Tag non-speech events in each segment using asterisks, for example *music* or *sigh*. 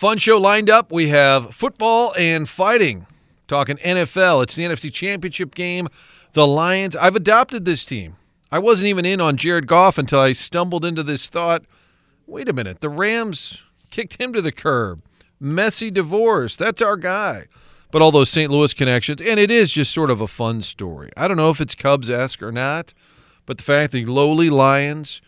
Fun show lined up. We have football and fighting. Talking NFL. It's the NFC Championship game. The Lions. I've adopted this team. I wasn't even in on Jared Goff until I stumbled into this thought. Wait a minute. The Rams kicked him to the curb. Messy divorce. That's our guy. But all those St. Louis connections, and it is just sort of a fun story. I don't know if it's Cubs esque or not, but the fact the lowly Lions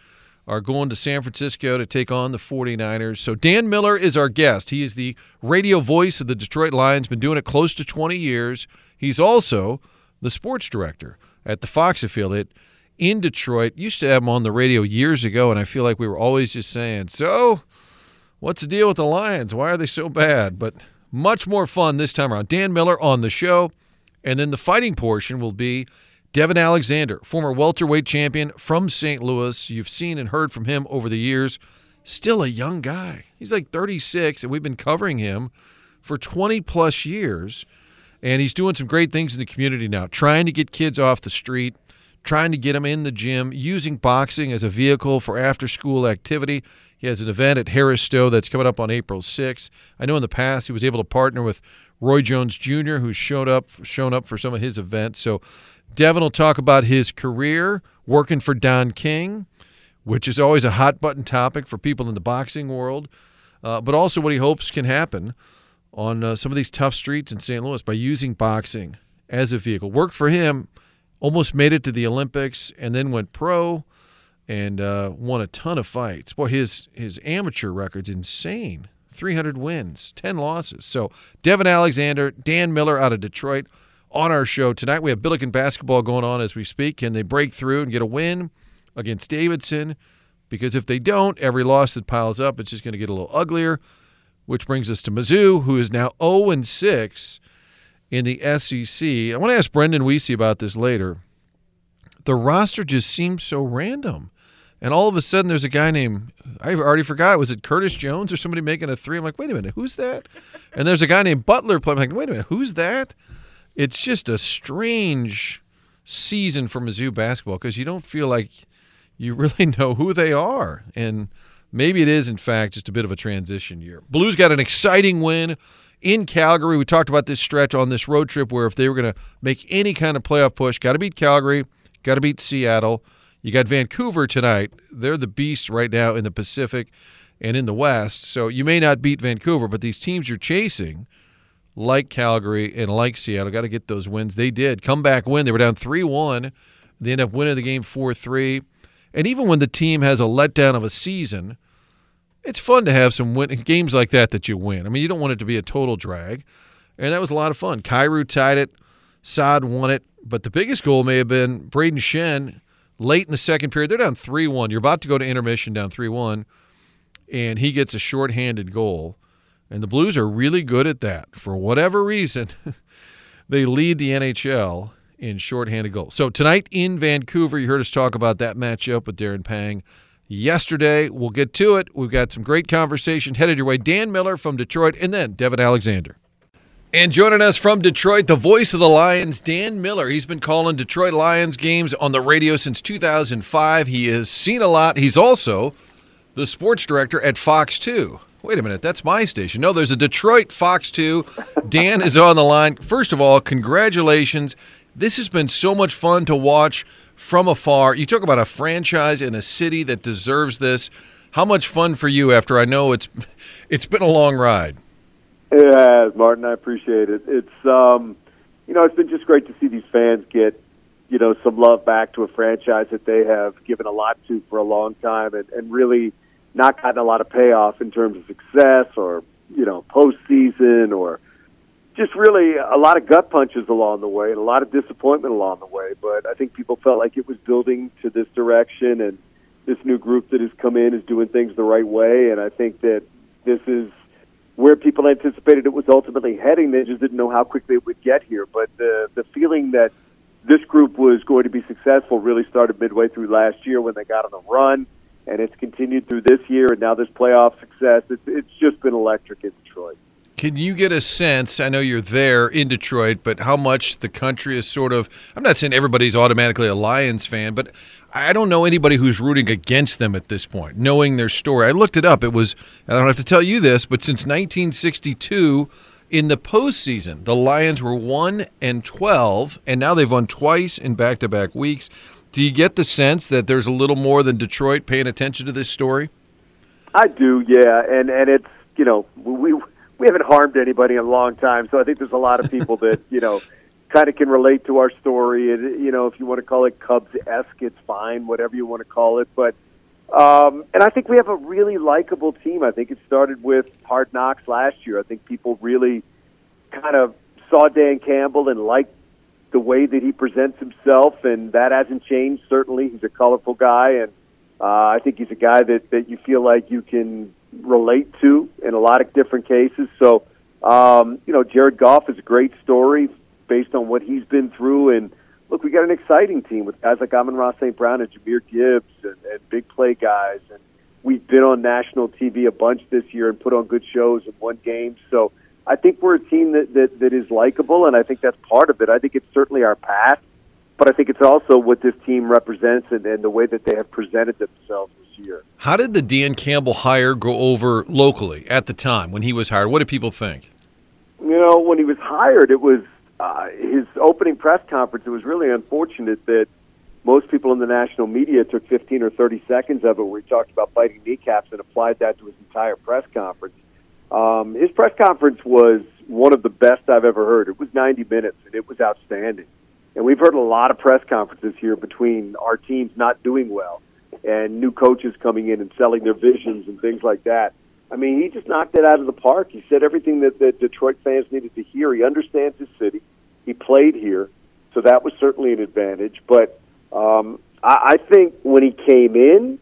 are going to San Francisco to take on the 49ers. So Dan Miller is our guest. He is the radio voice of the Detroit Lions, been doing it close to 20 years. He's also the sports director at the Fox affiliate in Detroit. Used to have him on the radio years ago, and I feel like we were always just saying, So, what's the deal with the Lions? Why are they so bad? But much more fun this time around. Dan Miller on the show. And then the fighting portion will be Devon Alexander, former welterweight champion from St. Louis. You've seen and heard from him over the years. Still a young guy. He's like 36, and we've been covering him for 20 plus years. And he's doing some great things in the community now, trying to get kids off the street, trying to get them in the gym, using boxing as a vehicle for after school activity. He has an event at Harris Stowe that's coming up on April 6th. I know in the past he was able to partner with Roy Jones Jr., who's showed up shown up for some of his events. So Devon will talk about his career working for Don King, which is always a hot button topic for people in the boxing world, uh, but also what he hopes can happen on uh, some of these tough streets in St. Louis by using boxing as a vehicle. Worked for him, almost made it to the Olympics, and then went pro and uh, won a ton of fights. Boy, his his amateur record's insane. 300 wins, 10 losses. So Devon Alexander, Dan Miller out of Detroit on our show tonight. We have Billiken basketball going on as we speak. Can they break through and get a win against Davidson? Because if they don't, every loss that piles up, it's just going to get a little uglier. Which brings us to Mizzou, who is now 0 and 6 in the SEC. I want to ask Brendan Weesey about this later. The roster just seems so random. And all of a sudden, there's a guy named, I already forgot, was it Curtis Jones or somebody making a three? I'm like, wait a minute, who's that? And there's a guy named Butler playing. I'm like, wait a minute, who's that? It's just a strange season for Mizzou basketball because you don't feel like you *laughs* really know who they are. And maybe it is, in fact, just a bit of a transition year. Blues got an exciting win in Calgary. We talked about this stretch on this road trip where if they were going to make any kind of playoff push, got to beat Calgary, got to beat Seattle. You got Vancouver tonight. They're the beast right now in the Pacific and in the West. So you may not beat Vancouver, but these teams you're chasing – like Calgary and like Seattle. Got to get those wins. They did. come back win. They were down 3 1. They end up winning the game 4 3. And even when the team has a letdown of a season, it's fun to have some win- games like that that you win. I mean, you don't want it to be a total drag. And that was a lot of fun. Kyrou tied it. Saad won it. But the biggest goal may have been Brayden Schenn late in the second period. They're down 3 1. You're about to go to intermission down 3 1. And he gets a shorthanded goal and the Blues are really good at that. For whatever reason, *laughs* they lead the NHL in shorthanded goals. So tonight in Vancouver, you heard us talk about that matchup with Darren Pang yesterday. We'll get to it. We've got some great conversation headed your way. Dan Miller from Detroit, and then Devon Alexander. And joining us from Detroit, the voice of the Lions, Dan Miller. He's been calling Detroit Lions games on the radio since 2005. He has seen a lot. He's also the sports director at Fox 2. Wait a minute, that's my station. No, there's a Detroit Fox 2. Dan is on the line. First of all, congratulations. This has been so much fun to watch from afar. You talk about a franchise in a city that deserves this. How much fun for you after I know it's *laughs* it's been a long ride. Has, Martin. I appreciate it. It's um, you know, it's been just great to see these fans get you know some love back to a franchise that they have given a lot to for a long time, and, and really not gotten a lot of payoff in terms of success or you know postseason or just really a lot of gut punches along the way and a lot of disappointment along the way. But I think people felt like it was building to this direction, and this new group that has come in is doing things the right way. And I think that this is where people anticipated it was ultimately heading. They just didn't know how quickly it would get here. But the the feeling that this group was going to be successful really started midway through last year when they got on a run and it's continued through this year and now this playoff success. It's it's just been electric in Detroit. Can you get a sense? I know you're there in Detroit, but how much the country is sort of. I'm not saying everybody's automatically a Lions fan, but I don't know anybody who's rooting against them at this point, knowing their story. I looked it up. It was, I don't have to tell you this, but since 1962, in the postseason, the Lions were 1 and 12, and now they've won twice in back to back weeks. Do you get the sense that there's a little more than Detroit paying attention to this story? I do, yeah, and and it's you know we we haven't harmed anybody in a long time, so I think there's a lot of people that *laughs* you know kind of can relate to our story. And you know, if you want to call it Cubs esque, it's fine, whatever you want to call it. But um, and I think we have a really likable team. I think it started with Hard Knocks last year. I think people really kind of saw Dan Campbell and liked the way that he presents himself, and that hasn't changed. Certainly, he's a colorful guy, and uh, I think he's a guy that that you feel like you can relate to in a lot of different cases. So, um, you know, Jared Goff is a great story based on what he's been through, and look, we got an exciting team with guys like Amon-Ra St. Brown and Jahmyr Gibbs and, and big play guys, and we've been on national TV a bunch this year and put on good shows and won games. So I think we're a team that, that, that is likable, and I think that's part of it. I think it's certainly our path, but I think it's also what this team represents and, and the way that they have presented themselves this year. How did the Dan Campbell hire go over locally at the time when he was hired? What did people think? You know, when he was hired, it was uh, his opening press conference. It was really unfortunate that most people in the national media took 15 or 30 seconds of it where he talked about biting kneecaps and applied that to his entire press conference um, his press conference was one of the best I've ever heard. It was 90 minutes, and it was outstanding. And we've heard a lot of press conferences here between our teams not doing well and new coaches coming in and selling their visions and things like that. I mean, he just knocked it out of the park. He said everything that, that Detroit fans needed to hear. He understands his city. He played here, so that was certainly an advantage. But um, I, I think when he came in,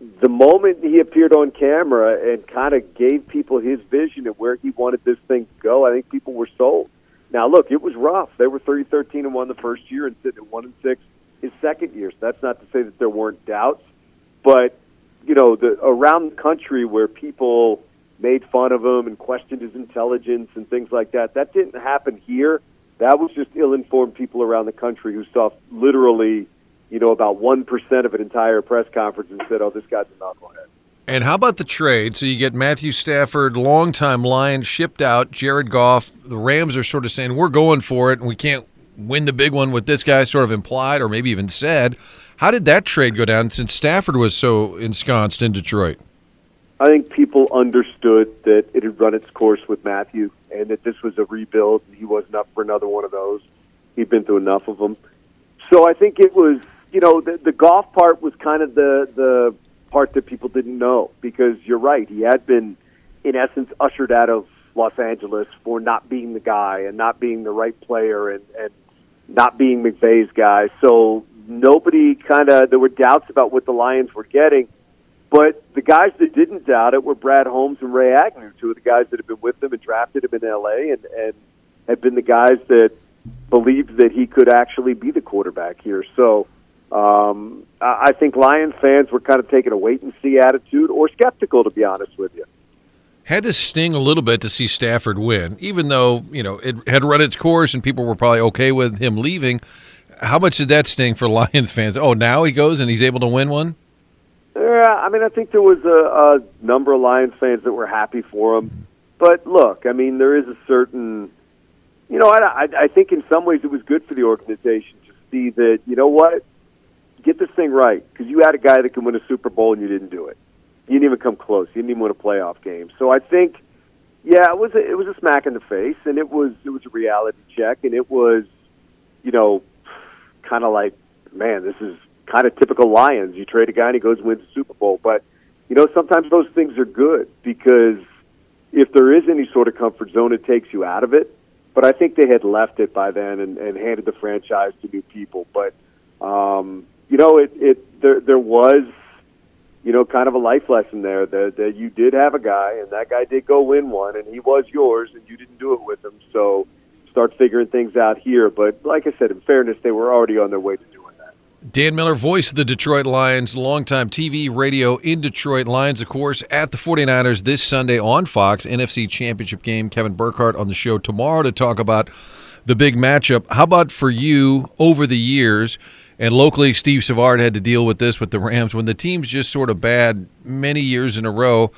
the moment he appeared on camera and kind of gave people his vision of where he wanted this thing to go, I think people were sold. Now, look, it was rough. They were 30 13 and 1 the first year and sitting at 1 and 6 his second year. So that's not to say that there weren't doubts. But, you know, the, around the country where people made fun of him and questioned his intelligence and things like that, that didn't happen here. That was just ill informed people around the country who saw literally you know, about 1% of an entire press conference and said, oh, this guy's a knucklehead. And how about the trade? So you get Matthew Stafford, longtime Lion, shipped out. Jared Goff. The Rams are sort of saying we're going for it, and we can't win the big one with this guy. Sort of implied, or maybe even said. How did that trade go down? Since Stafford was so ensconced in Detroit. I think people understood that it had run its course with Matthew, and that this was a rebuild, and he wasn't up for another one of those. He'd been through enough of them. So I think it was you know, the, the Goff part was kind of the the part that people didn't know because you're right. He had been, in essence, ushered out of Los Angeles for not being the guy and not being the right player and and not being McVay's guy. So nobody kind of there were doubts about what the Lions were getting. But the guys that didn't doubt it were Brad Holmes and Ray Agnew, two of the guys that had been with them and drafted him in L.A. and and had been the guys that believed that he could actually be the quarterback here. So um, I think Lions fans were kind of taking a wait and see attitude or skeptical, to be honest with you. Had to sting a little bit to see Stafford win, even though you know it had run its course and people were probably okay with him leaving. How much did that sting for *laughs* Lions fans? Oh, now he goes and he's able to win one. Yeah, I mean, I think there was a, a number of Lions fans that were happy for him. But look, I mean, there is a certain, you know, I, I, I think in some ways it was good for the organization to see that, you know what, get this thing right because you had a guy that can win a Super Bowl and you didn't do it. You didn't even come close. You didn't even win a playoff game. So I think, yeah, it was a, it was a smack in the face, and it was it was a reality check, and it was, you know, kind of like, man, this is kind of typical Lions. You trade a guy and he goes and wins a Super Bowl, but you know sometimes those things are good because if there is any sort of comfort zone, it takes you out of it. But I think they had left it by then and, and handed the franchise to new people. But um, you know, it, it there there was, you know, kind of a life lesson there that, that you did have a guy, and that guy did go win one, and he was yours, and you didn't do it with him. So start figuring things out here. But like I said, in fairness, they were already on their way to doing that. Dan Miller, voice of the Detroit Lions, longtime TV, radio in Detroit Lions, of course, at the 49ers this Sunday on Fox, NFC Championship game. Kevin Burkhardt on the show tomorrow to talk about the big matchup. How about for you over the years? And locally, Steve Savard had to deal with this with the Rams when the team's just sort of bad many years in a row.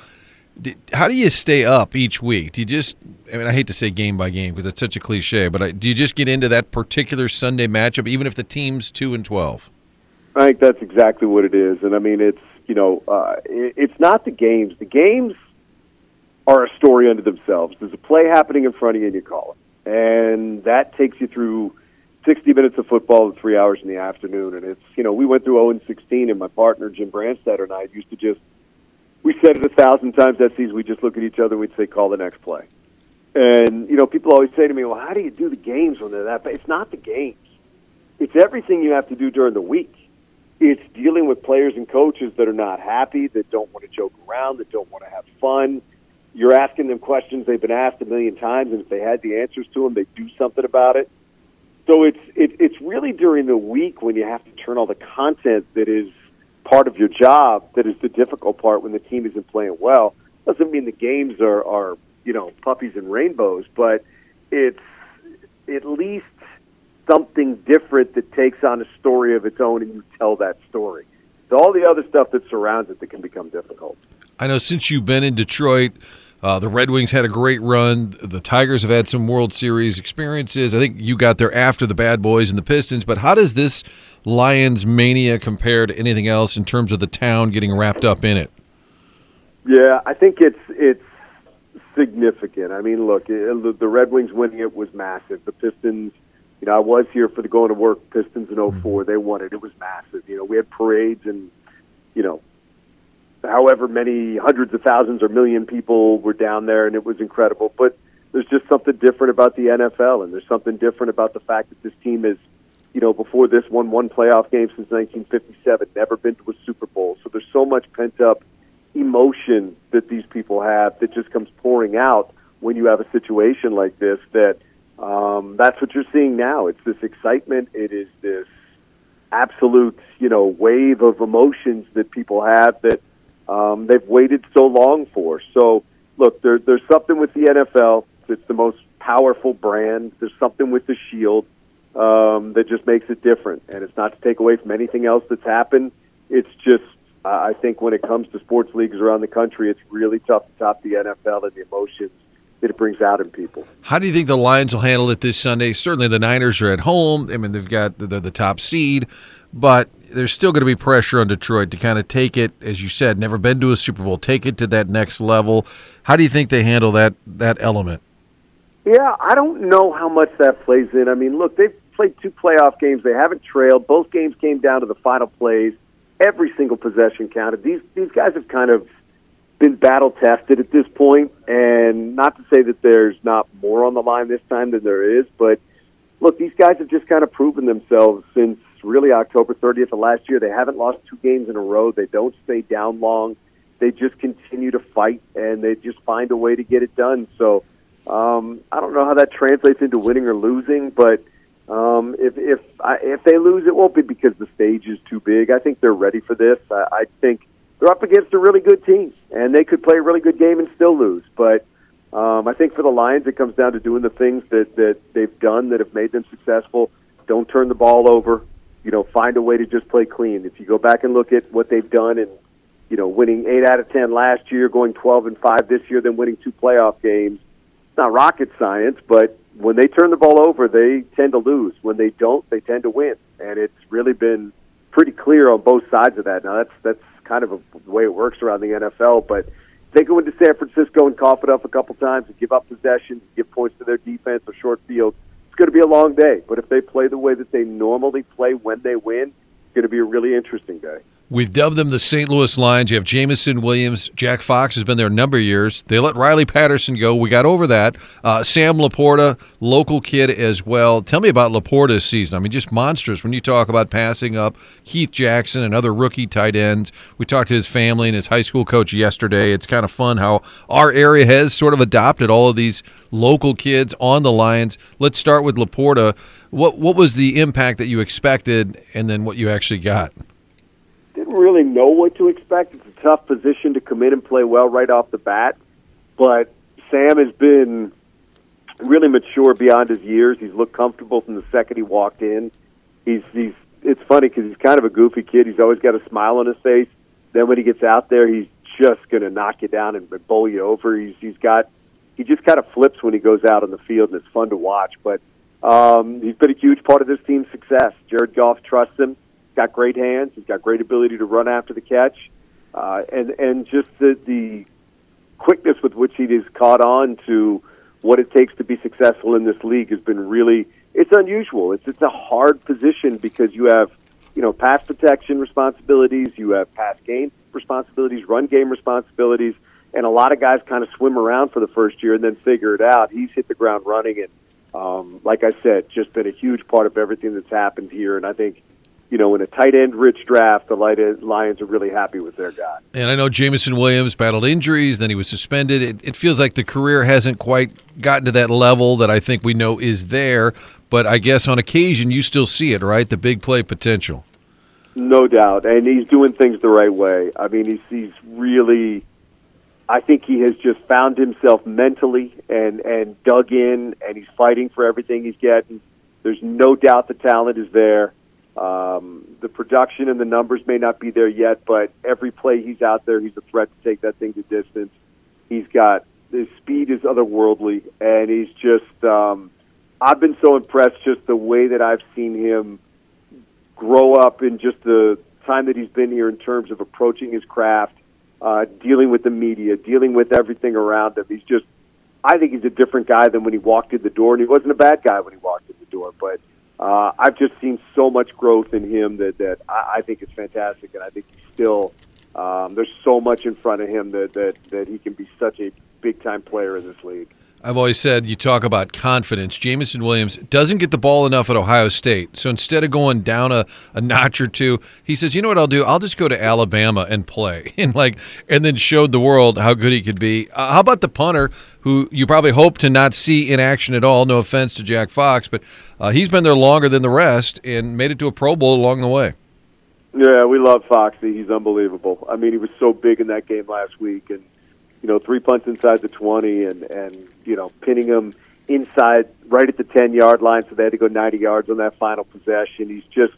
How do you stay up each week? Do you just, I mean, I hate to say game by game because it's such a cliche, but do you just get into that particular Sunday matchup, even if the team's 2 and 12? I think that's exactly what it is. And I mean, it's, you know, uh, it's not the games. The games are a story unto themselves. There's a play happening in front of you and you call it. And that takes you through 60 minutes of football in three hours in the afternoon. And it's, you know, we went through 0 and 16, and my partner, Jim Brandstatter, and I used to just, we said it a thousand times that season, we just look at each other and we'd say, call the next play. And, you know, people always say to me, well, how do you do the games when they're that? But it's not the games, it's everything you have to do during the week. It's dealing with players and coaches that are not happy, that don't want to joke around, that don't want to have fun. You're asking them questions they've been asked a million times, and if they had the answers to them, they do something about it so it's it, it's really during the week when you have to turn all the content that is part of your job that is the difficult part when the team isn't playing well. Doesn't mean the games are are you know puppies and rainbows, but it's at least something different that takes on a story of its own, and you tell that story. So all the other stuff that surrounds it that can become difficult. I know since you've been in Detroit uh, the Red Wings had a great run. The Tigers have had some World Series experiences. I think you got there after the Bad Boys and the Pistons. But how does this Lions mania compare to anything else in terms of the town getting wrapped up in it? Yeah, I think it's it's significant. I mean, look, it, the Red Wings winning it was massive. The Pistons, you know, I was here for the going to work Pistons in 4 mm-hmm. They won it. It was massive. You know, we had parades and you know however many hundreds of thousands or million people were down there, and it was incredible. But there's just something different about the NFL, and there's something different about the fact that this team is, you know, before this won one playoff game since 1957, never been to a Super Bowl. So there's so much pent up emotion that these people have that just comes pouring out when you have a situation like this. That um, that's what you're seeing now. It's this excitement. It is this absolute, you know, wave of emotions that people have that um, they've waited so long for. So, look, there, there's something with the NFL. It's the most powerful brand. There's something with the Shield um, that just makes it different. And it's not to take away from anything else that's happened. It's just, uh, I think, when it comes to sports leagues around the country, it's really tough to top the NFL and the emotions that it brings out in people. How do you think the Lions will handle it this Sunday? Certainly, the Niners are at home. I mean, they've got the, the, the top seed, but there's still going to be pressure on Detroit to kind of take it, as you said, never been to a Super Bowl, take it to that next level. How do you think they handle that that element? Yeah, I don't know how much that plays in. I mean, look, they've played two playoff games. They haven't trailed. Both games came down to the final plays. Every single possession counted. These these guys have kind of been battle tested at this point, and not to say that there's not more on the line this time than there is, but look, these guys have just kind of proven themselves since really October 30th of last year. They haven't lost two games in a row. They don't stay down long. They just continue to fight, and they just find a way to get it done. So um, I don't know how that translates into winning or losing, but um, if if I, if they lose, it won't be because the stage is too big. I think they're ready for this. I, I think they're up against a really good team, and they could play a really good game and still lose. But um, I think for the Lions, it comes down to doing the things that that they've done that have made them successful. Don't turn the ball over you know, find a way to just play clean. If you go back and look at what they've done and, you know, winning eight out of ten last year, going twelve and five this year, then winning two playoff games. It's not rocket science, but when they turn the ball over, they tend to lose. When they don't, they tend to win, and it's really been pretty clear on both sides of that. Now that's that's kind of a, the way it works around the NFL, but they go into San Francisco and cough it up a couple times and give up possession, give points to their defense or short field it's going to be a long day. But if they play the way that they normally play when they win, it's going to be a really interesting day. We've dubbed them the St. Louis Lions. You have Jameson Williams. Jack Fox has been there a number of years. They let Riley Patterson go. We got over that. Uh, Sam LaPorta, local kid as well. Tell me about LaPorta's season. I mean, just monstrous when you talk about passing up Keith Jackson and other rookie tight ends. We talked to his family and his high school coach yesterday. It's kind of fun how our area has sort of adopted all of these local kids on the Lions. Let's start with LaPorta. What, what was the impact that you expected and then what you actually got? Didn't really know what to expect. It's a tough position to come in and play well right off the bat, but Sam has been really mature beyond his years. He's looked comfortable from the second he walked in. He's he's it's funny because he's kind of a goofy kid. He's always got a smile on his face. Then when he gets out there, he's just going to knock you down and bowl you over. He's he's got he just kind of flips when he goes out on the field, and it's fun to watch. But um, he's been a huge part of this team's success. Jared Goff trusts him. Got great hands. He's got great ability to run after the catch, uh, and and just the the quickness with which he has caught on to what it takes to be successful in this league has been really it's unusual. It's it's a hard position because you have you know pass protection responsibilities, you have pass game responsibilities, run game responsibilities, and a lot of guys kind of swim around for the first year and then figure it out. He's hit the ground running, and um, like I said, just been a huge part of everything that's happened here. And I think you know, in a tight end rich draft, the Lions are really happy with their guy. And I know Jameson Williams battled injuries, then he was suspended. It, it, feels like the career hasn't quite gotten to that level that I think we know is there. But I guess on occasion you still see it, right? The big play potential. No doubt. And he's doing things the right way. I mean, he's, he's really. I think he has just found himself mentally and and dug in, and he's fighting for everything he's getting. There's no doubt the talent is there. Um, the production and the numbers may not be there yet, but every play he's out there, he's a threat to take that thing to distance. He's got his speed is otherworldly, and he's just. Um, I've been so impressed just the way that I've seen him grow up in just the time that he's been here in terms of approaching his craft, uh, dealing with the media, dealing with everything around him. He's just. I think he's a different guy than when he walked in the door, and he wasn't a bad guy when he walked in the door, but uh, I've just seen so much growth in him that that I, I think is fantastic, and I think he's still um, there's so much in front of him that that that he can be such a big time player in this league. I've always said you talk about confidence. Jameson Williams doesn't get the ball enough at Ohio State. So instead of going down a, a notch or two, he says, you know what I'll do? I'll just go to Alabama and play. *laughs* And like and then showed the world how good he could be. Uh, how about the punter who you probably hope to not see in action at all? No offense to Jack Fox, but uh, he's been there longer than the rest and made it to a Pro Bowl along the way. Yeah, we love Foxy. He's unbelievable. I mean, he was so big in that game last week and you know, three punts inside the 20 and, and you know, pinning him inside right at the 10 yard line, so they had to go 90 yards on that final possession. He's just,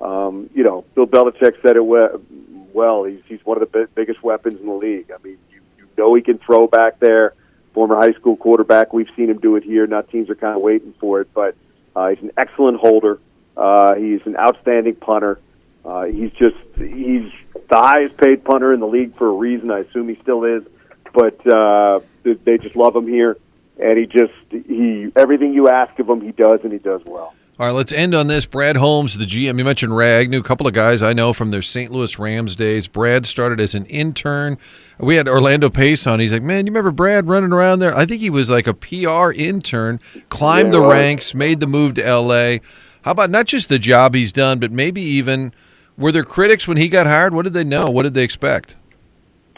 um, you know, Bill Belichick said it well. He's, he's one of the biggest weapons in the league. I mean, you, you know he can throw back there. Former high school quarterback. We've seen him do it here. Now teams are kind of waiting for it, but uh, he's an excellent holder. Uh, he's an outstanding punter. Uh, he's just he's the highest paid punter in the league for a reason. I assume he still is but uh, they just love him here, and he just he everything you ask of him, he does, and he does well. All right, let's end on this. Brad Holmes, the GM. You mentioned Ray Agnew a couple of guys I know from their St. Louis Rams days. Brad started as an intern. We had Orlando Pace on. He's like, man, you remember Brad running around there? I think he was like a PR intern, climbed yeah, the right. ranks, made the move to L.A. How about not just the job he's done, but maybe even were there critics when he got hired? What did they know? What did they expect?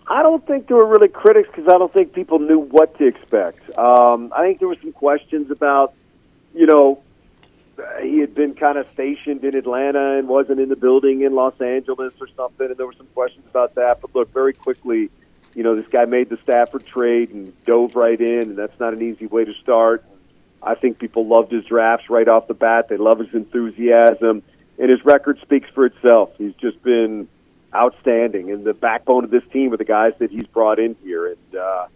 I don't think there were really critics because I don't think people knew what to expect. Um, I think there were some questions about, you know, he had been kind of stationed in Atlanta and wasn't in the building in Los Angeles or something, and there were some questions about that. But look, very quickly, you know, this guy made the Stafford trade and dove right in, and that's not an easy way to start. I think people loved his drafts right off the bat. They love his enthusiasm, and his record speaks for itself. He's just been outstanding, and the backbone of this team are the guys that he's brought in here, and uh,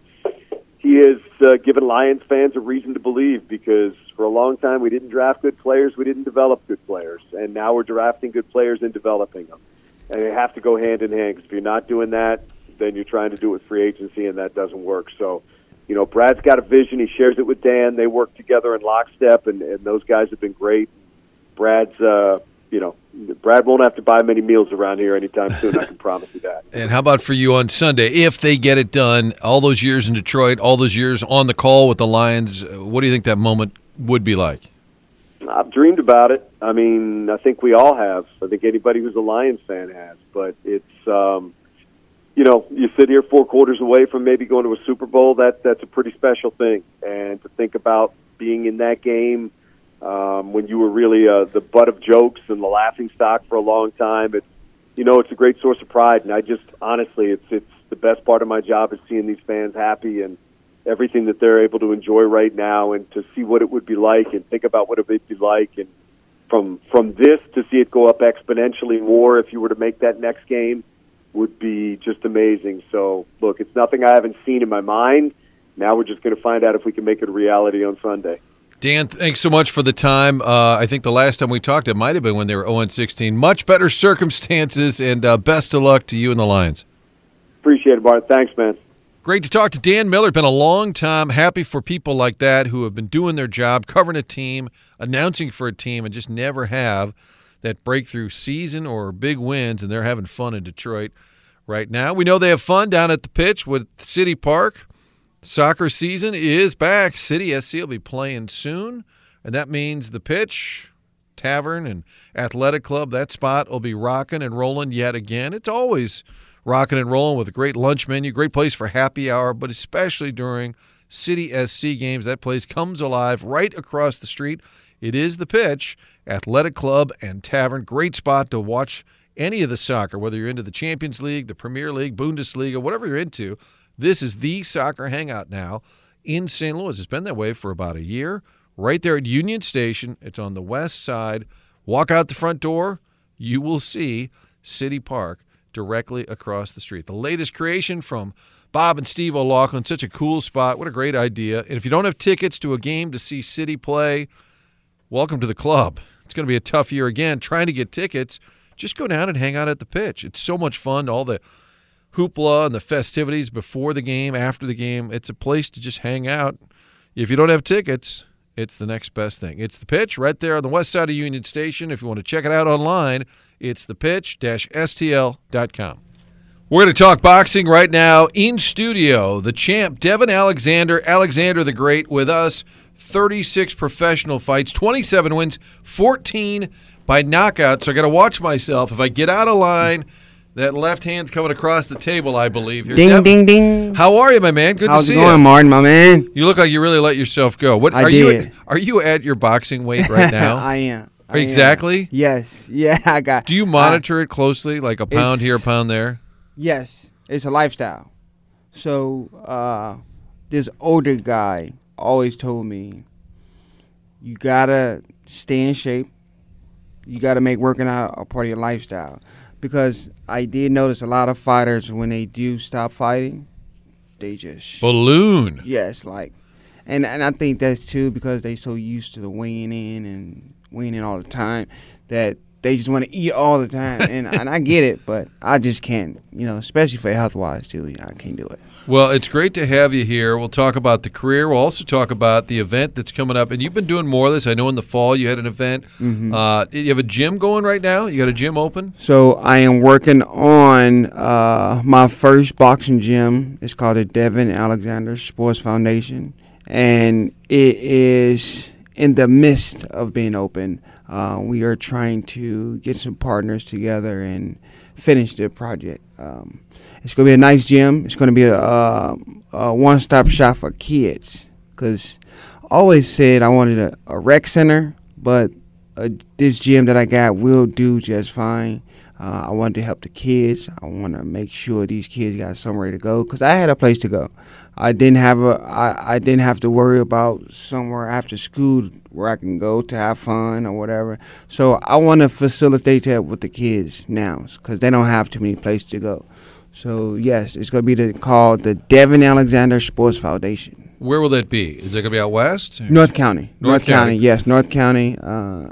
he has uh, given Lions fans a reason to believe because for a long time we didn't draft good players, we didn't develop good players, and now we're drafting good players and developing them, and they have to go hand in hand. Because if you're not doing that, then you're trying to do it with free agency, and that doesn't work. So. You know, Brad's got a vision. He shares it with Dan. They work together in lockstep, and, and those guys have been great. Brad's uh, you know, Brad won't have to buy many meals around here anytime soon. I can *laughs* promise you that. And how about for you on Sunday? If they get it done, all those years in Detroit, all those years on the call with the Lions, what do you think that moment would be like? I've dreamed about it. I mean, I think we all have. I think anybody who's a Lions fan has. But it's, um, you know, you sit here four quarters away from maybe going to a Super Bowl. That that's a pretty special thing. And to think about being in that game um, when you were really uh, the butt of jokes and the laughing stock for a long time. It's you know it's a great source of pride, and I just honestly it's it's the best part of my job is seeing these fans happy and everything that they're able to enjoy right now, and to see what it would be like and think about what it would be like and from from this to see it go up exponentially more if you were to make that next game would be just amazing. So look, it's nothing I haven't seen in my mind. Now we're just going to find out if we can make it a reality on Sunday. Dan, thanks so much for the time. Uh, I think the last time we talked, it might have been when they were 0 16. Much better *laughs* circumstances, and uh, best of luck to you and the Lions. Appreciate it, Bart. Thanks, man. Great to talk to Dan Miller. Been a long time. Happy for people like that who have been doing their job, covering a team, announcing for a team, and just never have that breakthrough season or big wins, and they're having fun in Detroit right now. We know they have fun down at the pitch with City Park. Soccer season is back. City SC will be playing soon, and that means the pitch, tavern, and athletic club, that spot will be rocking and rolling yet again. It's always rocking and rolling with a great lunch menu, great place for happy hour, but especially during City SC games. That place comes alive right across the street. It is the pitch, athletic club, and tavern. Great spot to watch any of the soccer, whether you're into the Champions League, the Premier League, Bundesliga, whatever you're into. This is the soccer hangout now in St. Louis. It's been that way for about a year. Right there at Union Station, it's on the west side. Walk out the front door, you will see City Park directly across the street. The latest creation from Bob and Steve O'Loughlin. Such a cool spot. What a great idea. And if you don't have tickets to a game to see City play, welcome to the club. It's going to be a tough year again trying to get tickets. Just go down and hang out at the pitch. It's so much fun. All the hoopla and the festivities before the game, after the game. It's a place to just hang out. If you don't have tickets, it's the next best thing. It's the pitch right there on the west side of Union Station. If you want to check it out online, it's the pitch-stl.com. We're going to talk boxing right now in studio. The champ, Devon Alexander, Alexander the Great, with us. 36 professional fights, 27 wins, 14 by knockout. So I got to watch myself. If I get out of line, that left hand's coming across the table, I believe. Here. Ding, Devon, ding, ding. How are you, my man? Good How's to it see going, you. Martin, my man? You look like you really let yourself go. What I are you? Are you at your boxing weight right now? *laughs* I am. I am. Exactly? Yes. Yeah, I got. Do you monitor it closely, like a pound here, a pound there? Yes, it's a lifestyle. So uh, this older guy always told me, you gotta stay in shape. You gotta make working out a part of your lifestyle, because I did notice a lot of fighters when they do stop fighting, they just Balloon. Yes, like, and and I think that's too because they so used to the weighing in and weighing in all the time that they just want to eat all the time, *laughs* and and I get it, but I just can't, you know, especially for health wise too. I can't do it. Well, it's great to have you here. We'll talk about the career. We'll also talk about the event that's coming up. And you've been doing more of this. I know in the fall you had an event. Mhm. Uh, you have a gym going right now? You got a gym open? So I am working on uh, my first boxing gym. It's called the Devon Alexander Sports Foundation, and it is in the midst of being open. Uh, we are trying to get some partners together and finish the project. Um, it's to be a nice gym. It's to be a, a, one-stop shop for kids. Cause I always said I wanted a, a rec center, but uh, this gym that I got will do just fine. Uh, I wanted to help the kids. I want to make sure these kids got somewhere to go because I had a place to go. I didn't have a. I, I didn't have to worry about somewhere after school where I can go to have fun or whatever. So I want to facilitate that with the kids now because they don't have too many places to go. So yes, it's going to be the, called the Devon Alexander Sports Foundation. Where will that be? Is it going to be out west? North County. North North, County. County. Yes, North County. Uh,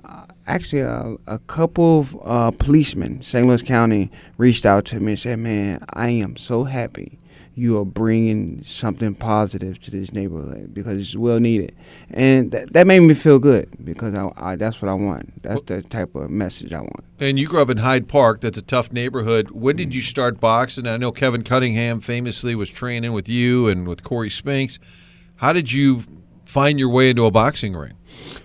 actually, a, a couple of uh, policemen, St. Louis County, reached out to me and said, "Man, I am so happy you are bringing something positive to this neighborhood because it's well needed," and that that made me feel good because I, I that's what I want. That's the type of message I want. And you grew up in Hyde Park. That's a tough neighborhood. When did you mm. start boxing? I know Kevin Cunningham famously was training with you and with Corey Spinks. How did you find your way into a boxing ring?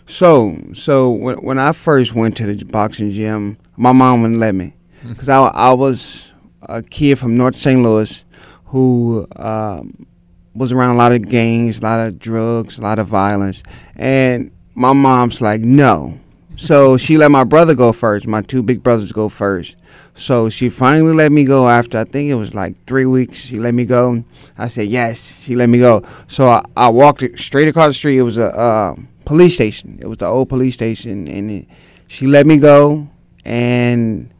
So, so when, when I first went to the boxing gym, my mom wouldn't let me *laughs* because I, I was a kid from North St. Louis who um, was around a lot of gangs, a lot of drugs, a lot of violence, and my mom's like, no. So she let my brother go first, my two big brothers go first. So she finally let me go after I think it was like three weeks. She let me go. I said yes. She let me go. So I, I walked straight across the street. It was a uh, police station. It was the old police station, and it, she let me go, and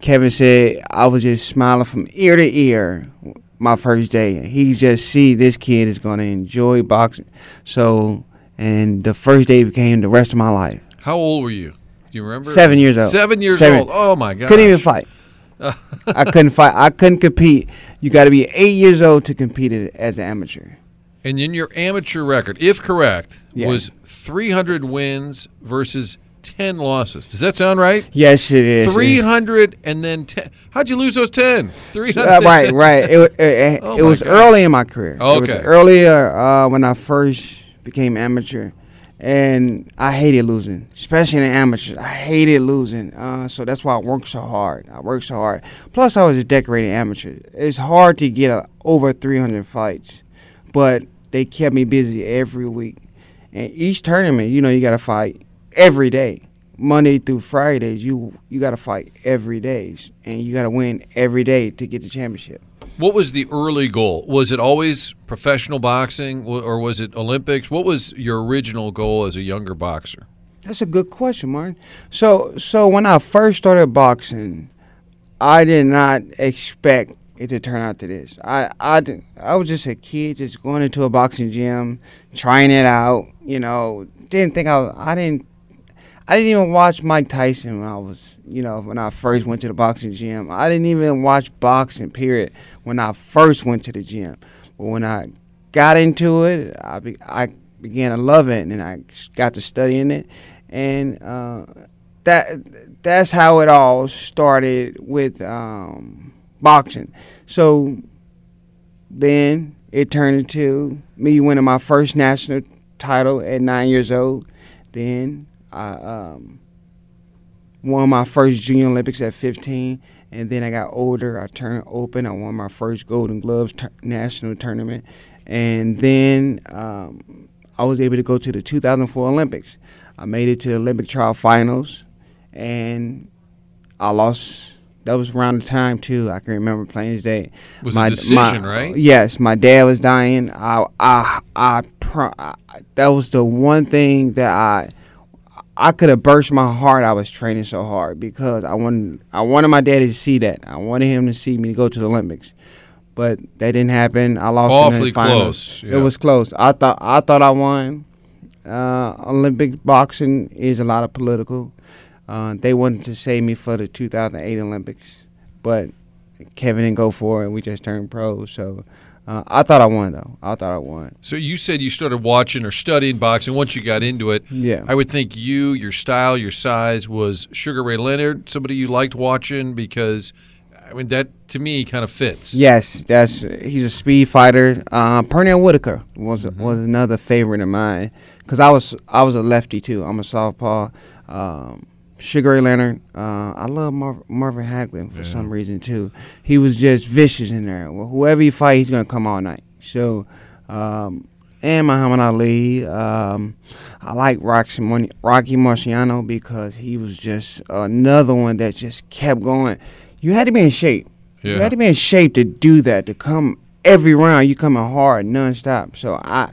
Kevin said I was just smiling from ear to ear my first day. He just see this kid is going to enjoy boxing. So, and the first day became the rest of my life. How old were you? Do you remember? Seven years old. Seven years Seven. old. Oh my god. Couldn't even fight. *laughs* I couldn't fight. I couldn't compete. You got to be eight years old to compete as an amateur. And in your amateur record, if correct, Yeah. was 300 wins versus 10 losses. Does that sound right? Yes, it is. 300 and then 10. How'd you lose those 10? 300. Uh, right, right. It, it, *laughs* Oh it was gosh. early in my career. Okay. It was earlier uh, when I first became amateur, and I hated losing, especially in the amateurs. I hated losing, uh, so that's why I worked so hard. I worked so hard. Plus, I was a decorated amateur. It's hard to get uh over 300 fights, but they kept me busy every week. And each tournament, you know, you got to fight every day. Monday through Fridays, you you got to fight every day, and you got to win every day to get the championship. What was the early goal? Was it always professional boxing or was it Olympics? What was your original goal as a younger boxer? That's a good question, Martin. So, so when I first started boxing, I did not expect it to turn out to this. I, I, did, I was just a kid, just going into a boxing gym, trying it out. You know, didn't think I, was, I didn't, I didn't even watch Mike Tyson when I was, you know, when I first went to the boxing gym. I didn't even watch boxing. Period. When I first went to the gym, but when I got into it, I, be, I began to love it, and I got to studying it, and uh, that that's how it all started with um, boxing. So then it turned into me winning my first national title at nine years old. Then I um, won my first Junior Olympics at 15. And then I got older. I turned open. I won my first Golden Gloves tur national tournament. And then um, I was able to go to the 2004 Olympics. I made it to the Olympic trial finals. And I lost. That was around the time, too. I can remember playing this day. Was a decision, right? Yes, my dad was dying. I, I, I, pro- I, that was the one thing that I, I could have burst my heart. I was training so hard because I wanted, I wanted my daddy to see that. I wanted him to see me go to the Olympics, but that didn't happen. I lost in Awfully close, yeah. It was close. I thought, I thought I won. Uh, Olympic boxing is a lot of political. Uh, they wanted to save me for the 2008 Olympics, but Kevin didn't go for it. We just turned pro. So uh, I thought I won, though. I thought I won. So you said you started watching or studying boxing once you got into it. Yeah. I would think you, your style, your size was Sugar Ray Leonard, somebody you liked watching because, I mean, that to me kind of fits. Yes, that's he's a speed fighter. Uh, Pernell Whitaker was Mm-hmm. was another favorite of mine because I was I was a lefty too. I'm a southpaw. Um, Sugar Ray Leonard. Uh, I love Mar- Marvin Hagler for Yeah. some reason too. He was just vicious in there. Well, whoever you fight, he's gonna come all night. So, um, and Muhammad Ali. Um, I like Rocky, Mon- Rocky Marciano because he was just another one that just kept going. You had to be in shape. You had to be in shape to do that. To come every round, you coming hard nonstop. So I,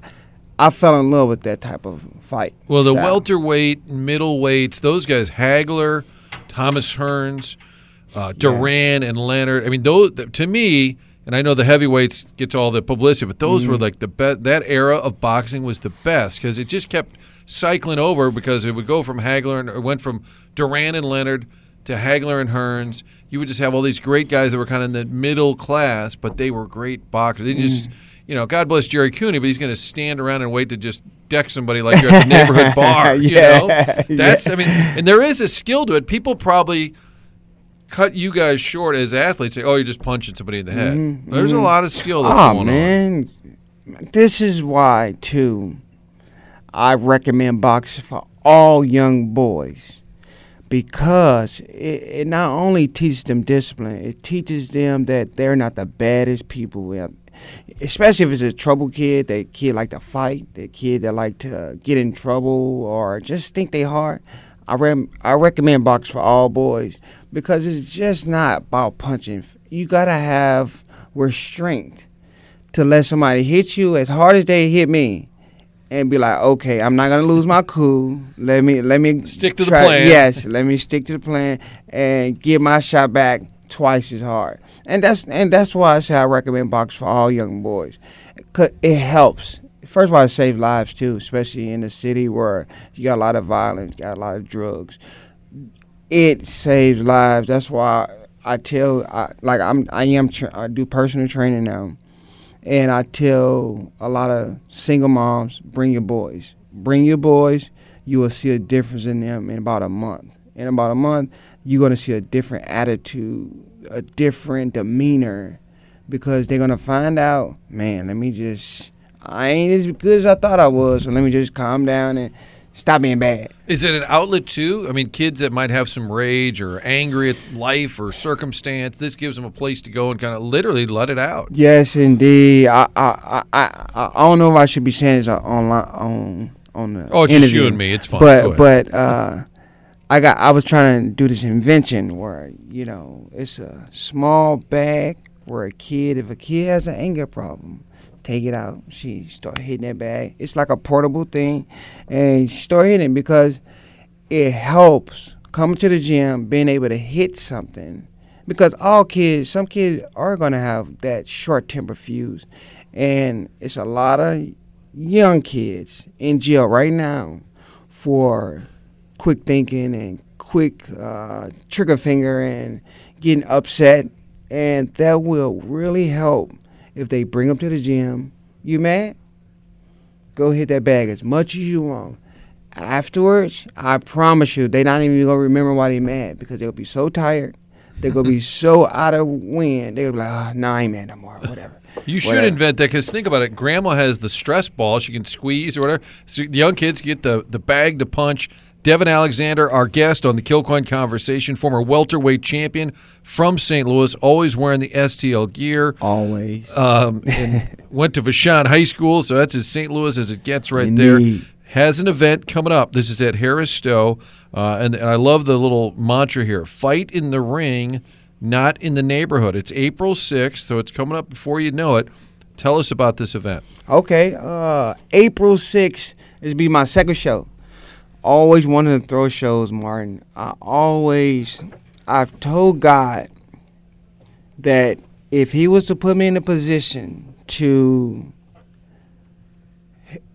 I fell in love with that type of fight. Well, the style. welterweight, middleweights, those guys, Hagler, Thomas Hearns, uh, Duran, and Leonard. I mean, those to me, and I know the heavyweights gets all the publicity, but those Mm-hmm. were like the best. That era of boxing was the best because it just kept cycling over because it would go from Hagler and it went from Duran and Leonard to Hagler and Hearns. You would just have all these great guys that were kind of in the middle class, but they were great boxers. They just, you know, God bless Gerry Cooney, but he's going to stand around and wait to just deck somebody like you're at the neighborhood *laughs* bar. You know, that's yeah. I mean, and there is a skill to it. People probably cut you guys short as athletes. Say, "Oh, you're just punching somebody in the head." Mhm, There's a mhm. lot of skill that's oh going on. man, this is why too. I recommend boxing for all young boys because it, it not only teaches them discipline, it teaches them that they're not the baddest people. Especially if it's a trouble kid, that kid like to fight, that kid that like to get in trouble or just think they hard. I re- I recommend box for all boys because it's just not about punching. You gotta have restraint to let somebody hit you as hard as they hit me, and be like, okay, I'm not gonna lose my cool. Let me let me Stick to the plan. Yes, let me stick to the plan and get my shot back twice as hard. And that's and that's why I say I recommend box for all young boys. it helps. First of all, it saves lives too, especially in a city where you got a lot of violence, got a lot of drugs. It saves lives. That's why I tell, I, like I'm, I am, tra- I do personal training now, and I tell a lot of single moms, bring your boys, bring your boys. You will see a difference in them in about a month. In about a month, you're gonna see a different attitude, a different demeanor, because they're gonna find out, man. Let me just, I ain't as good as I thought I was, so let me just calm down and stop being bad. Is it an outlet too? I mean, kids that might have some rage or angry at life or circumstance, this gives them a place to go and kind of literally let it out. Yes, indeed. I I I I, I don't know if I should be saying this on on on the Oh, it's just you and me. It's fine. But but uh, I got I was trying to do this invention where you know it's a small bag where a kid if a kid has an anger problem. Take it out. She start hitting that bag. It's like a portable thing, and start hitting it because it helps coming to the gym, being able to hit something. Because all kids, some kids are gonna have that short temper fuse, and it's a lot of young kids in jail right now for quick thinking and quick uh, trigger finger and getting upset, and that will really help if they bring them to the gym. You mad? Go hit that bag as much as you want. Afterwards, I promise you, they're not even gonna remember why they're mad because they'll be so tired. They're gonna be *laughs* so out of wind. They'll be like, oh, no, I ain't mad no more. Whatever. You should Whatever. invent that because think about it. Grandma has the stress ball she can squeeze or whatever. So the young kids get the, the bag to punch. Devon Alexander, our guest on the Kilcoyne Conversation, former welterweight champion from St. Louis, always wearing the STL gear. Always. Um, *laughs* and went to Vashon High School, so that's as St. Louis as it gets right Indeed. there. Has an event coming up. This is at Harris Stowe, uh, and, and I love the little mantra here: "Fight in the ring, not in the neighborhood." It's April sixth, so it's coming up before you know it. Tell us about this event. Okay, uh, April 6th is be my second show. Always wanted to throw shows, Martin. I always, I've told God that if He was to put me in a position to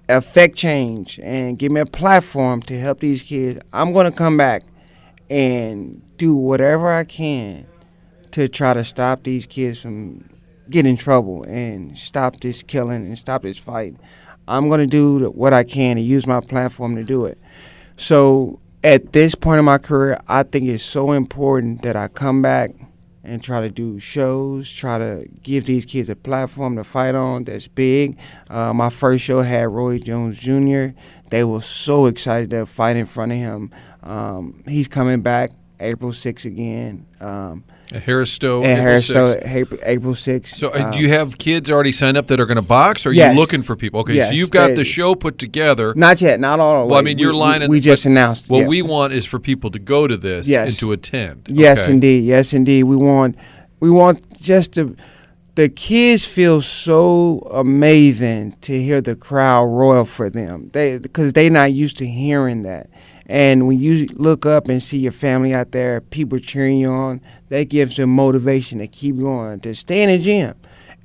affect change and give me a platform to help these kids, I'm going to come back and do whatever I can to try to stop these kids from getting in trouble and stop this killing and stop this fight. I'm going to do what I can to use my platform to do it. So at this point in my career, I think it's so important that I come back and try to do shows, try to give these kids a platform to fight on that's big. Uh, my first show had Roy Jones Jr. They were so excited to fight in front of him. Um, he's coming back April 6th again. Um, At Harris Stowe, and April Harris 6th. Stowe, April, April 6th. So, uh, Um, do you have kids already signed up that are going to box? Or are Yes. you looking for people? Okay, so you've got they- the show put together. Not yet, not all the way. Well, I mean, you're lining- We, we just announced. What yeah. we want is for people to go to this Yes. and to attend. Yes, Okay. indeed. Yes, indeed. We want, we want just to. The kids feel so amazing to hear the crowd royal for them. They because they're not used to hearing that. And when you look up and see your family out there, people cheering you on, that gives them motivation to keep going, to stay in the gym.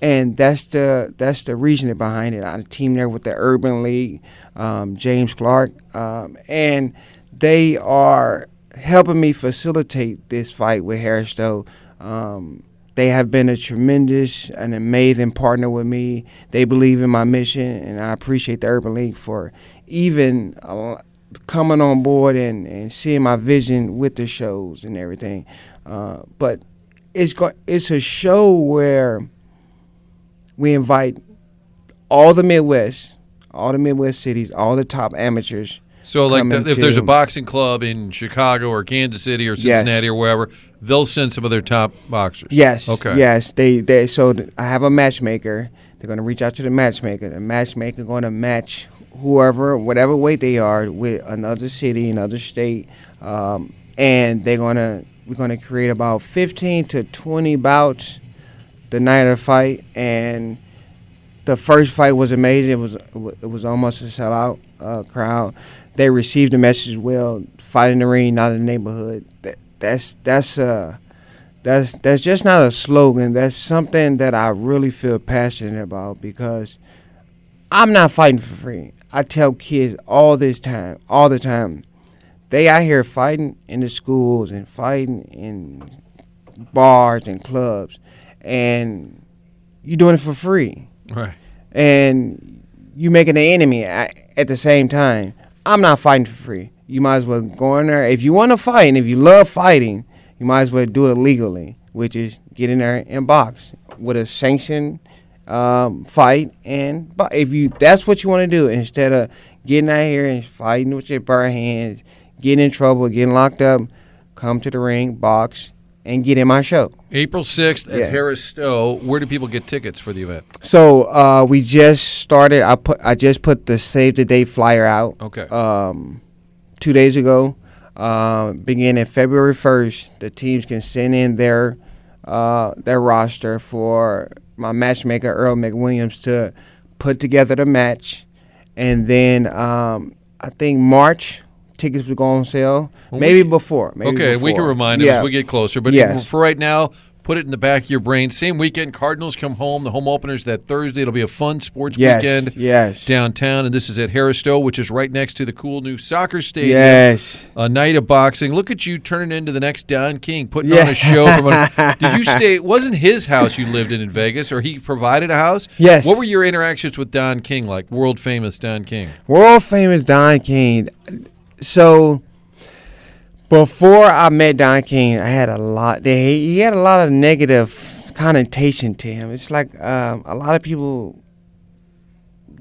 And that's the that's the reasoning behind it. I team there with the Urban League, um, James Clark, um, and they are helping me facilitate this fight with Harris Stowe. Um, they have been a tremendous and amazing partner with me. They believe in my mission, and I appreciate the Urban League for even coming on board and, and seeing my vision with the shows and everything. Uh, but it's go- it's a show where we invite all the Midwest, all the Midwest cities, all the top amateurs. So, like, the, if there's a boxing club in Chicago or Kansas City or Yes. Cincinnati or wherever, they'll send some of their top boxers. Yes. Okay. Yes. They they so th- I have a matchmaker. They're gonna reach out to the matchmaker. The matchmaker gonna match whoever, whatever weight they are, with another city, another state, um, and they're gonna we're gonna create about 15 to 20 bouts the night of the fight, and the first fight was amazing. It was it was almost a sellout uh, crowd. They received the message well. Fight in the ring, not in the neighborhood. That, that's that's uh that's that's just not a slogan. That's something that I really feel passionate about because I'm not fighting for free. I tell kids all this time, all the time. They out here fighting in the schools and fighting in bars and clubs, and you're doing it for free. Right. And you making an enemy at, at the same time. I'm not fighting for free. You might as well go in there. If you want to fight and if you love fighting, you might as well do it legally, which is get in there and box with a sanctioned um, fight. And but if you that's what you want to do, instead of getting out here and fighting with your bare hands, getting in trouble, getting locked up, come to the ring, box, and get in my show. April 6th at Yeah. Harris Stowe. Where do people get tickets for the event? So uh, we just started. I put I just put the save the date flyer out. Okay. Um, two days ago. Uh, beginning February first, the teams can send in their uh, their roster for my matchmaker Earl McWilliams to put together the match, and then um, I think March tickets will go on sale. Well, maybe we- before. Maybe okay, we can remind yeah. as we get closer. But Yes. for right now, put it in the back of your brain. Same weekend, Cardinals come home. The home opener's that Thursday. It'll be a fun sports Yes. weekend Yes. downtown. And this is at Harris Stowe, which is right next to the cool new soccer stadium. Yes. A night of boxing. Look at you turning into the next Don King, putting Yeah. on a show. From a, *laughs* did you stay? It wasn't his house you lived in in Vegas, or he provided a house? Yes. What were your interactions with Don King like? World famous Don King. world famous Don King. So before I met Don King, I had a lot. He had a lot of negative connotation to him. It's like um, a lot of people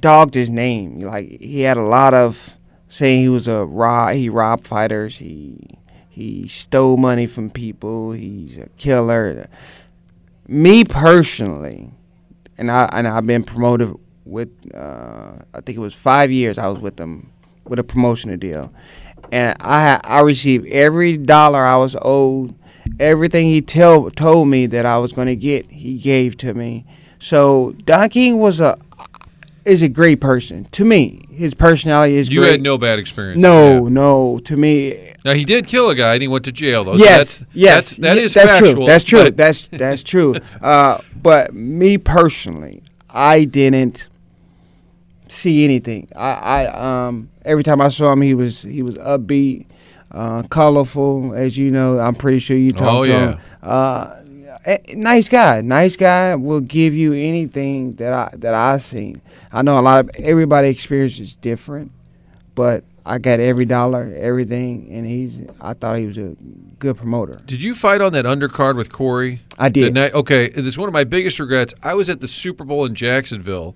dogged his name. Like he had a lot of saying he was a rob. He robbed fighters. He he stole money from people. He's a killer. Me personally, and I and I've been promoted with uh, I think it was five years I was with them with a promotional deal, and I I received every dollar I was owed, everything he tell told me that I was going to get he gave to me. So Don King was a is a great person to me. His personality is great. You great. had no bad experience. no no to me Now he did kill a guy and he went to jail though. so yes, that's, yes, That's, that ye- is that's factual. true. That's true. That's that's true. *laughs* uh, but me personally, I didn't see anything. I, I um every time I saw him, he was he was upbeat, uh, colorful. As you know, I'm pretty sure you talked Oh, to yeah. him. Uh, nice guy. Nice guy will give you anything that I that I seen. I know a lot of everybody experience is different, but I got every dollar, everything, and he's. I thought he was a good promoter. Did you fight on that undercard with Corey? I did. night, okay, it's one of my biggest regrets. I was at the Super Bowl in Jacksonville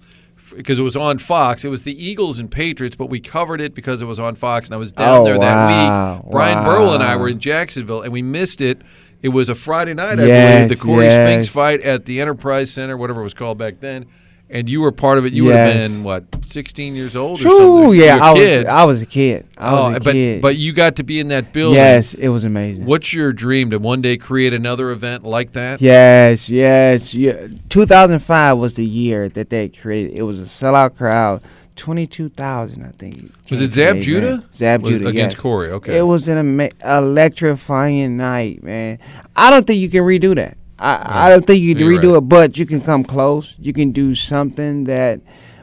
because it was on Fox. It was the Eagles and Patriots, but we covered it because it was on Fox, and I was down Oh, there wow. that week. Bryan Burwell and I were in Jacksonville, and we missed it. It was a Friday night, I Yes, believe, the Corey yes. Spinks fight at the Enterprise Center, whatever it was called back then. And you were part of it. You would have been what, 16 years old or True. something? Yeah, I was. kid. I was a kid. I was oh, a but kid. but you got to be in that building. yes, it was amazing. What's your dream to one day create another event like that? Yes, yes, yeah. 2005 was the year that they created. It was a sellout crowd. 22,000, I think. Was it Zab Judah? Zab Was- Judah against yes. Corey. Okay. It was an ama- electrifying night, man. I don't think you can redo that. I, I don't think you can redo right. it, but you can come close. You can do something that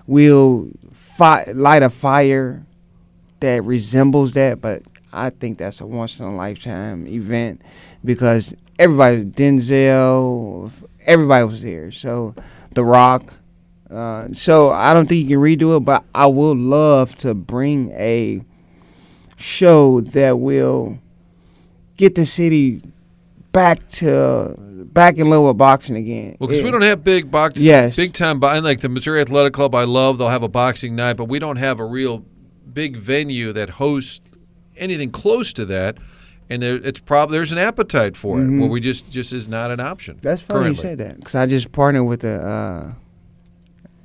will fi- light a fire that resembles that. But I think that's a once in a lifetime event because everybody, Denzel, everybody was there. So The Rock. Uh, so I don't think you can redo it, but I would love to bring a show that will get the city back to back in love with boxing again. Well, because we don't have big boxing, Yes. big time. And like the Missouri Athletic Club, I love. They'll have a boxing night, but we don't have a real big venue that hosts anything close to that. And there, it's probably there's an appetite for it, Mhm. where we just just is not an option. That's funny you say that because I just partnered with the uh,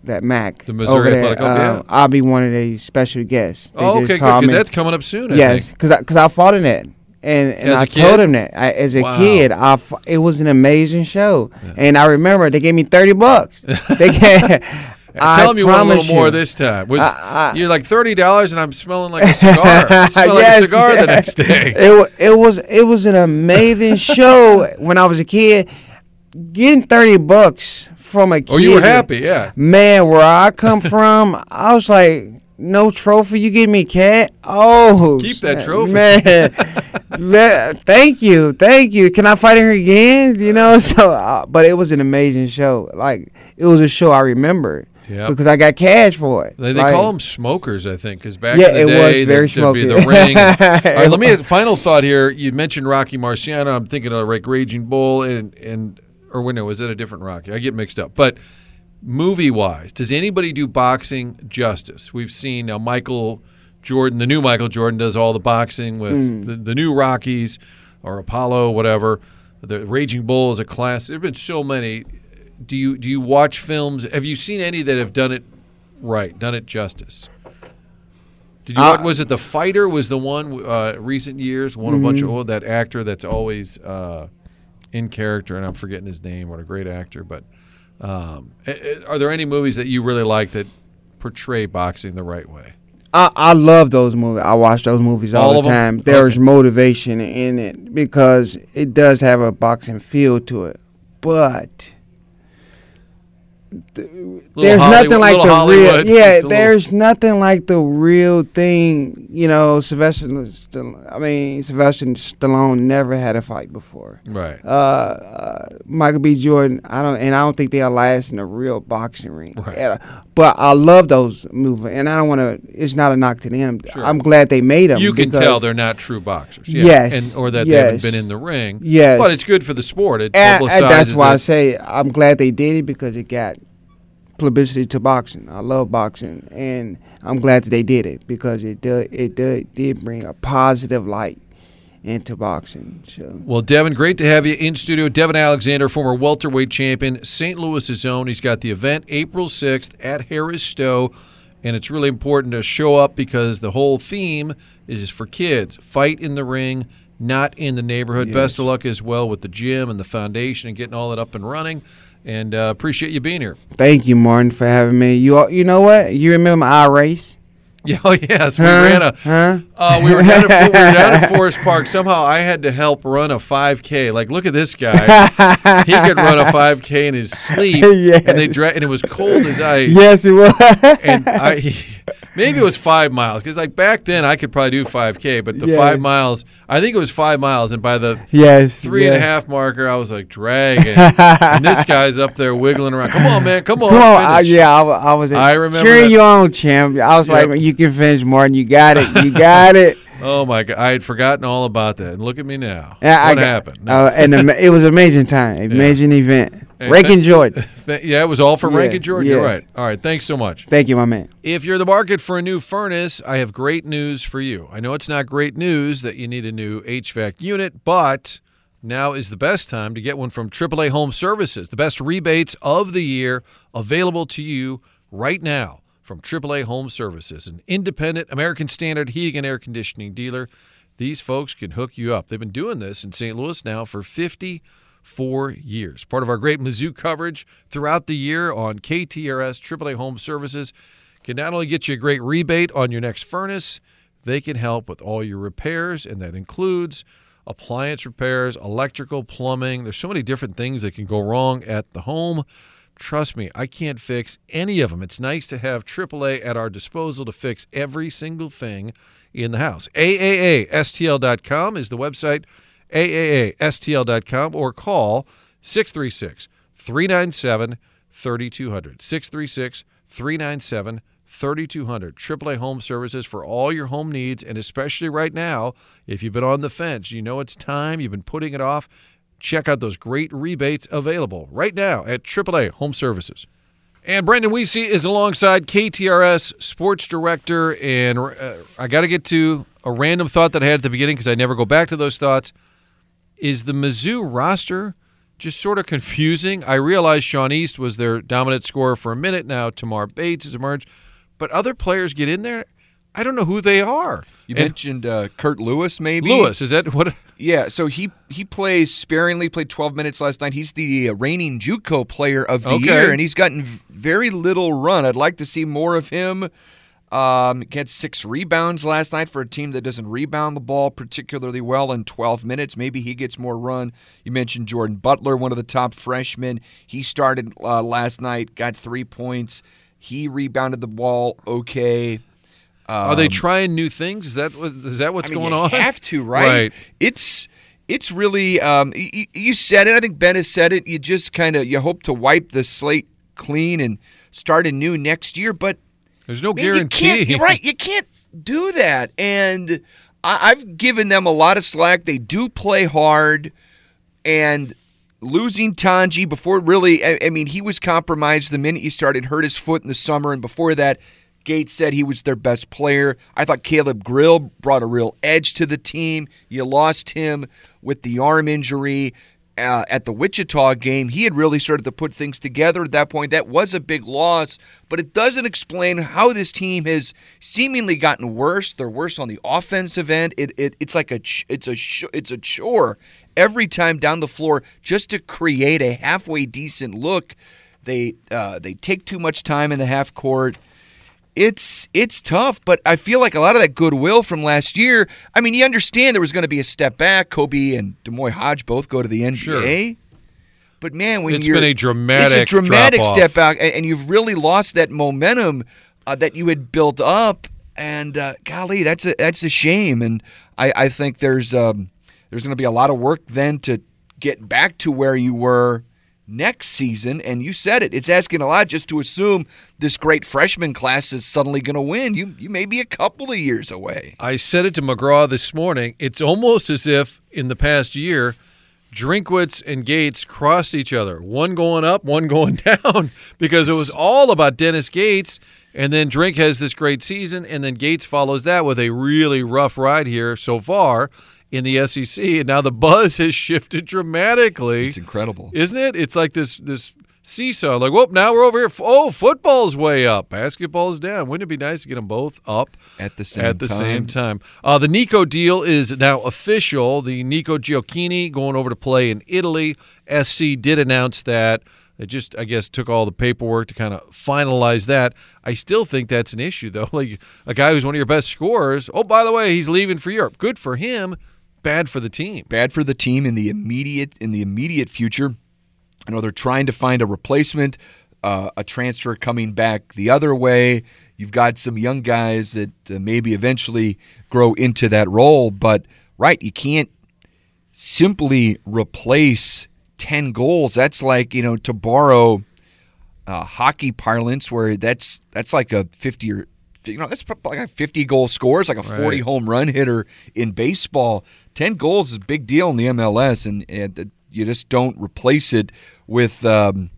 that Mac The Missouri. Athletic Club, Uh, yeah. I'll be one of the special guests. They Oh, okay. Because that's coming up soon. I yes, because because I, fought in that. And, and As I told him that I, as a Wow. kid, I f- it was an amazing show, Yeah. and I remember they gave me thirty bucks. *laughs* they gave, *laughs* I Tell me one a little promise more this time. Was I- I- you're like thirty dollars, and I'm smelling like a *laughs* cigar. Smell like a Yes, cigar the next day. It it was it was an amazing show when I was a kid. Getting thirty bucks from a kid. Oh, you were happy, yeah. Man, where I come from, I was like, no trophy. You give me cat? Oh, Keep that trophy. man. *laughs* Le- thank you, thank you. Can I fight her again? You know, *laughs* so uh, but it was an amazing show. Like it was a show I remember Yeah. because I got cash for it. They, they Like, call them smokers, I think, because back Yeah, in the it was day, there, would be the ring. *laughs* All right, let me ask, final thought here. You mentioned Rocky Marciano. I'm thinking of like Raging Bull and and or when no, was it a different Rocky? I get mixed up. But movie wise, does anybody do boxing justice? We've seen now Michael Jordan, the new Michael Jordan, does all the boxing with Hmm. the, the new Rockies or Apollo, whatever. The Raging Bull is a class. There've been so many. Do you do you watch films? Have you seen any that have done it right, done it justice? Did you? Uh, was it the fighter? Was the one uh, recent years? Won a bunch Mm-hmm. of oh, that actor that's always uh, in character, and I'm forgetting his name. What a great actor! But um, are there any movies that you really like that portray boxing the right way? I, I love those movies. I watch those movies all, All the time. There's Okay. motivation in it because it does have a boxing feel to it. But th- there's Hollywood- nothing like the Hollywood. real. Yeah, a little- there's nothing like the real thing. You know, Sylvester. Stall- I mean, Sylvester Stallone never had a fight before. Right. Uh, uh, Michael B. Jordan, I don't, and I don't think they'll last in a real boxing ring. Right. But I love those movies, and I don't want to. It's not a knock to them. Sure. I'm glad they made them. You can tell they're not true boxers. Yeah. Yes, And or that they haven't been in the ring. Yes. But it's good for the sport. It And, publicizes and that's why I say I'm glad they did it because it got publicity to boxing. I love boxing, and I'm glad that they did it because it did it did, did bring a positive light into boxing. So Well, Devon, great to have you in studio. Devon Alexander, former welterweight champion, St. Louis's own. He's got the event April 6th at Harris Stowe, and it's really important to show up because the whole theme is for kids. Fight in the ring, not in the neighborhood. Best of luck as well with the gym and the foundation and getting all that up and running. And uh, appreciate you being here. thank you, Martin, for having me. You all- you know what? You remember our race? *laughs* Yeah, oh, yes, we Huh? ran a. Huh? Uh, we were down at, we were down at *laughs* Forest Park. Somehow I had to help run a 5K. Like, look at this guy. *laughs* he could run a 5K in his sleep, Yes. and they dra- and it was cold as ice. yes, it was. And I, maybe it was five miles because like back then I could probably do 5K, but the Yes. five miles, I think it was five miles, and by the yes, three and a half marker, I was like dragging, *laughs* and this guy's up there wiggling around. Come on, man, come on, Come on, I, yeah, I, I was I remember cheering that. you on, champ. I was Yep. like, you can finish, Martin. You got it. You got it. *laughs* Oh my god, I had forgotten all about that, and look at me now. Yeah, I what got- happened? Uh, and it was an amazing time, amazing event. Hey, Rankin thank- Jordan. *laughs* Th- yeah, it was all for Yeah, Rankin Jordan. You're right. All right. thanks so much. Thank you, my man. If you're the market for a new furnace, I have great news for you. I know it's not great news that you need a new HVAC unit, but now is the best time to get one from AAA Home Services. The best rebates of the year available to you right now from AAA Home Services, an independent American Standard heating and air conditioning dealer. These folks can hook you up. They've been doing this in St. Louis now for 54 years. Part of our great Mizzou coverage throughout the year on KTRS AAA Home Services can not only get you a great rebate on your next furnace, they can help with all your repairs, and that includes appliance repairs, electrical, plumbing. There's so many different things that can go wrong at the home. Trust me, I can't fix any of them. It's nice to have AAA at our disposal to fix every single thing in the house. AAASTL.com is the website, AAASTL.com, or call 636 397 3200. 636 397 3200. AAA Home Services for all your home needs, and especially right now, if you've been on the fence, you know it's time, you've been putting it off. Check out those great rebates available right now at AAA Home Services. And Brendan Weesey is alongside KTRS sports director. And uh, I got to get to a random thought that I had at the beginning because I never go back to those thoughts. Is the Mizzou roster just sort of confusing? I realize Sean East was their dominant scorer for a minute now. Tamar Bates has emerged. But other players get in there. I don't know who they are. You And mentioned uh, Curt Lewis, maybe Lewis, is that what? *laughs* Yeah, so he he plays sparingly. Played 12 minutes last night. He's the uh, reigning JUCO player of the Okay. year, and he's gotten very little run. I'd like to see more of him. Um, had six rebounds last night for a team that doesn't rebound the ball particularly well in 12 minutes. Maybe he gets more run. You mentioned Jordan Butler, one of the top freshmen. He started uh, last night, got three points. He rebounded the ball okay. Are they Um, trying new things? Is that? Is that what's I mean, going on? Have to, right? Right. It's it's really um, you, you said it. I think Ben has said it. You just kind of you hope to wipe the slate clean and start anew next year, but There's no man, you guarantee. can't. You're right. You can't do that. And I, I've given them a lot of slack. They do play hard, and losing Tonje before really. I, I mean, he was compromised the minute he started. Hurt his foot in the summer, and before that. Gates said he was their best player. I thought Caleb Grill brought a real edge to the team. You lost him with the arm injury uh, at the Wichita game. He had really started to put things together at that point. That was a big loss, but it doesn't explain how this team has seemingly gotten worse. They're worse on the offensive end. It, it it's like a it's a it's a chore every time down the floor just to create a halfway decent look. They uh, they take too much time in the half court it's it's tough, but I feel like a lot of that goodwill from last year. I mean, you understand there was going to be a step back. Kobe and D'Moi Hodge both go to the NBA. Sure. But man, when It's you're been a dramatic, it's a dramatic step back, and, and you've really lost that momentum uh, that you had built up. And uh, golly, that's a that's a shame. And I, I think there's um, there's going to be a lot of work then to get back to where you were next season. And you said it; it's asking a lot just to assume this great freshman class is suddenly going to win. You you may be a couple of years away. I said it to McGraw this morning. It's almost as if in the past year, Drinkwitz and Gates crossed each other, one going up, one going *laughs* down, because it was all about Dennis Gates. And then Drink has this great season, and then Gates follows that with a really rough ride here so far in the SEC. And now the buzz has shifted dramatically. It's incredible. isn't it? It's like this this seesaw. Like, whoop, now we're over here. Oh, football's way up, basketball's down. Wouldn't it be nice to get them both up At the same at the time. same time? Uh, the Nico deal is now official. The Nico Gioacchini going over to play in Italy. SC did announce that. It just, I guess, took all the paperwork to kind of finalize that. I still think that's an issue, though. *laughs* Like a guy who's one of your best scorers. Oh, by the way, he's leaving for Europe. Good for him. Bad for the team. bad for the team in the immediate in the immediate future. I know they're trying to find a replacement, uh, a transfer coming back the other way. You've got some young guys that uh, maybe eventually grow into that role, but right, you can't simply replace 10 goals. That's like, you know, to borrow uh, hockey parlance where that's that's like a 50 or you know that's like a 50 goal scorer. It's like a 40 Right. home run hitter in baseball. 10 goals is a big deal in the MLS, and, and you just don't replace it with um,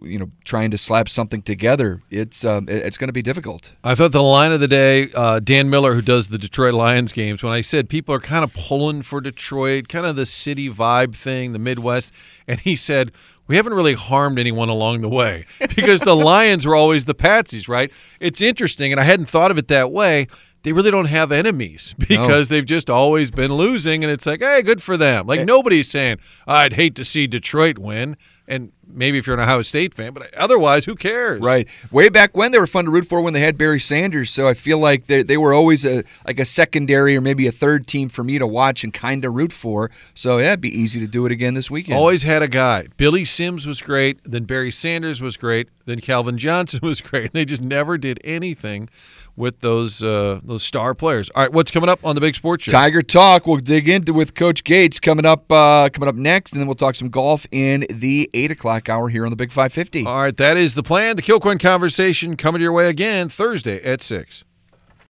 you know trying to slap something together. It's um, it's going to be difficult. I thought the line of the day, uh, Dan Miller, who does the Detroit Lions games, when I said people are kind of pulling for Detroit, kind of the city vibe thing, the Midwest, and he said, we haven't really harmed anyone along the way *laughs* because the Lions were always the patsies, right? It's interesting, and I hadn't thought of it that way. They really don't have enemies *laughs* because they've just always been losing, and it's like, hey, good for them. Like eh. nobody's saying, I'd hate to see Detroit win. And maybe if you're an Ohio State fan, but otherwise, who cares? Right. Way back when they were fun to root for when they had Barry Sanders. So I feel like they they were always a like a secondary or maybe a third team for me to watch and kind of root for. So yeah, it'd be easy to do it again this weekend. Always had a guy. Billy Sims was great. Then Barry Sanders was great. Then Calvin Johnson *laughs* was great. They just never did anything with those uh, those star players. All right, what's coming up on the Big Sports Show? Tiger Talk. We'll dig into with Coach Gates coming up uh, coming up next, and then we'll talk some golf in the eight o'clock hour here on the Big Five Fifty. All right, that is the plan. The Kilcoyne conversation coming your way again Thursday at six.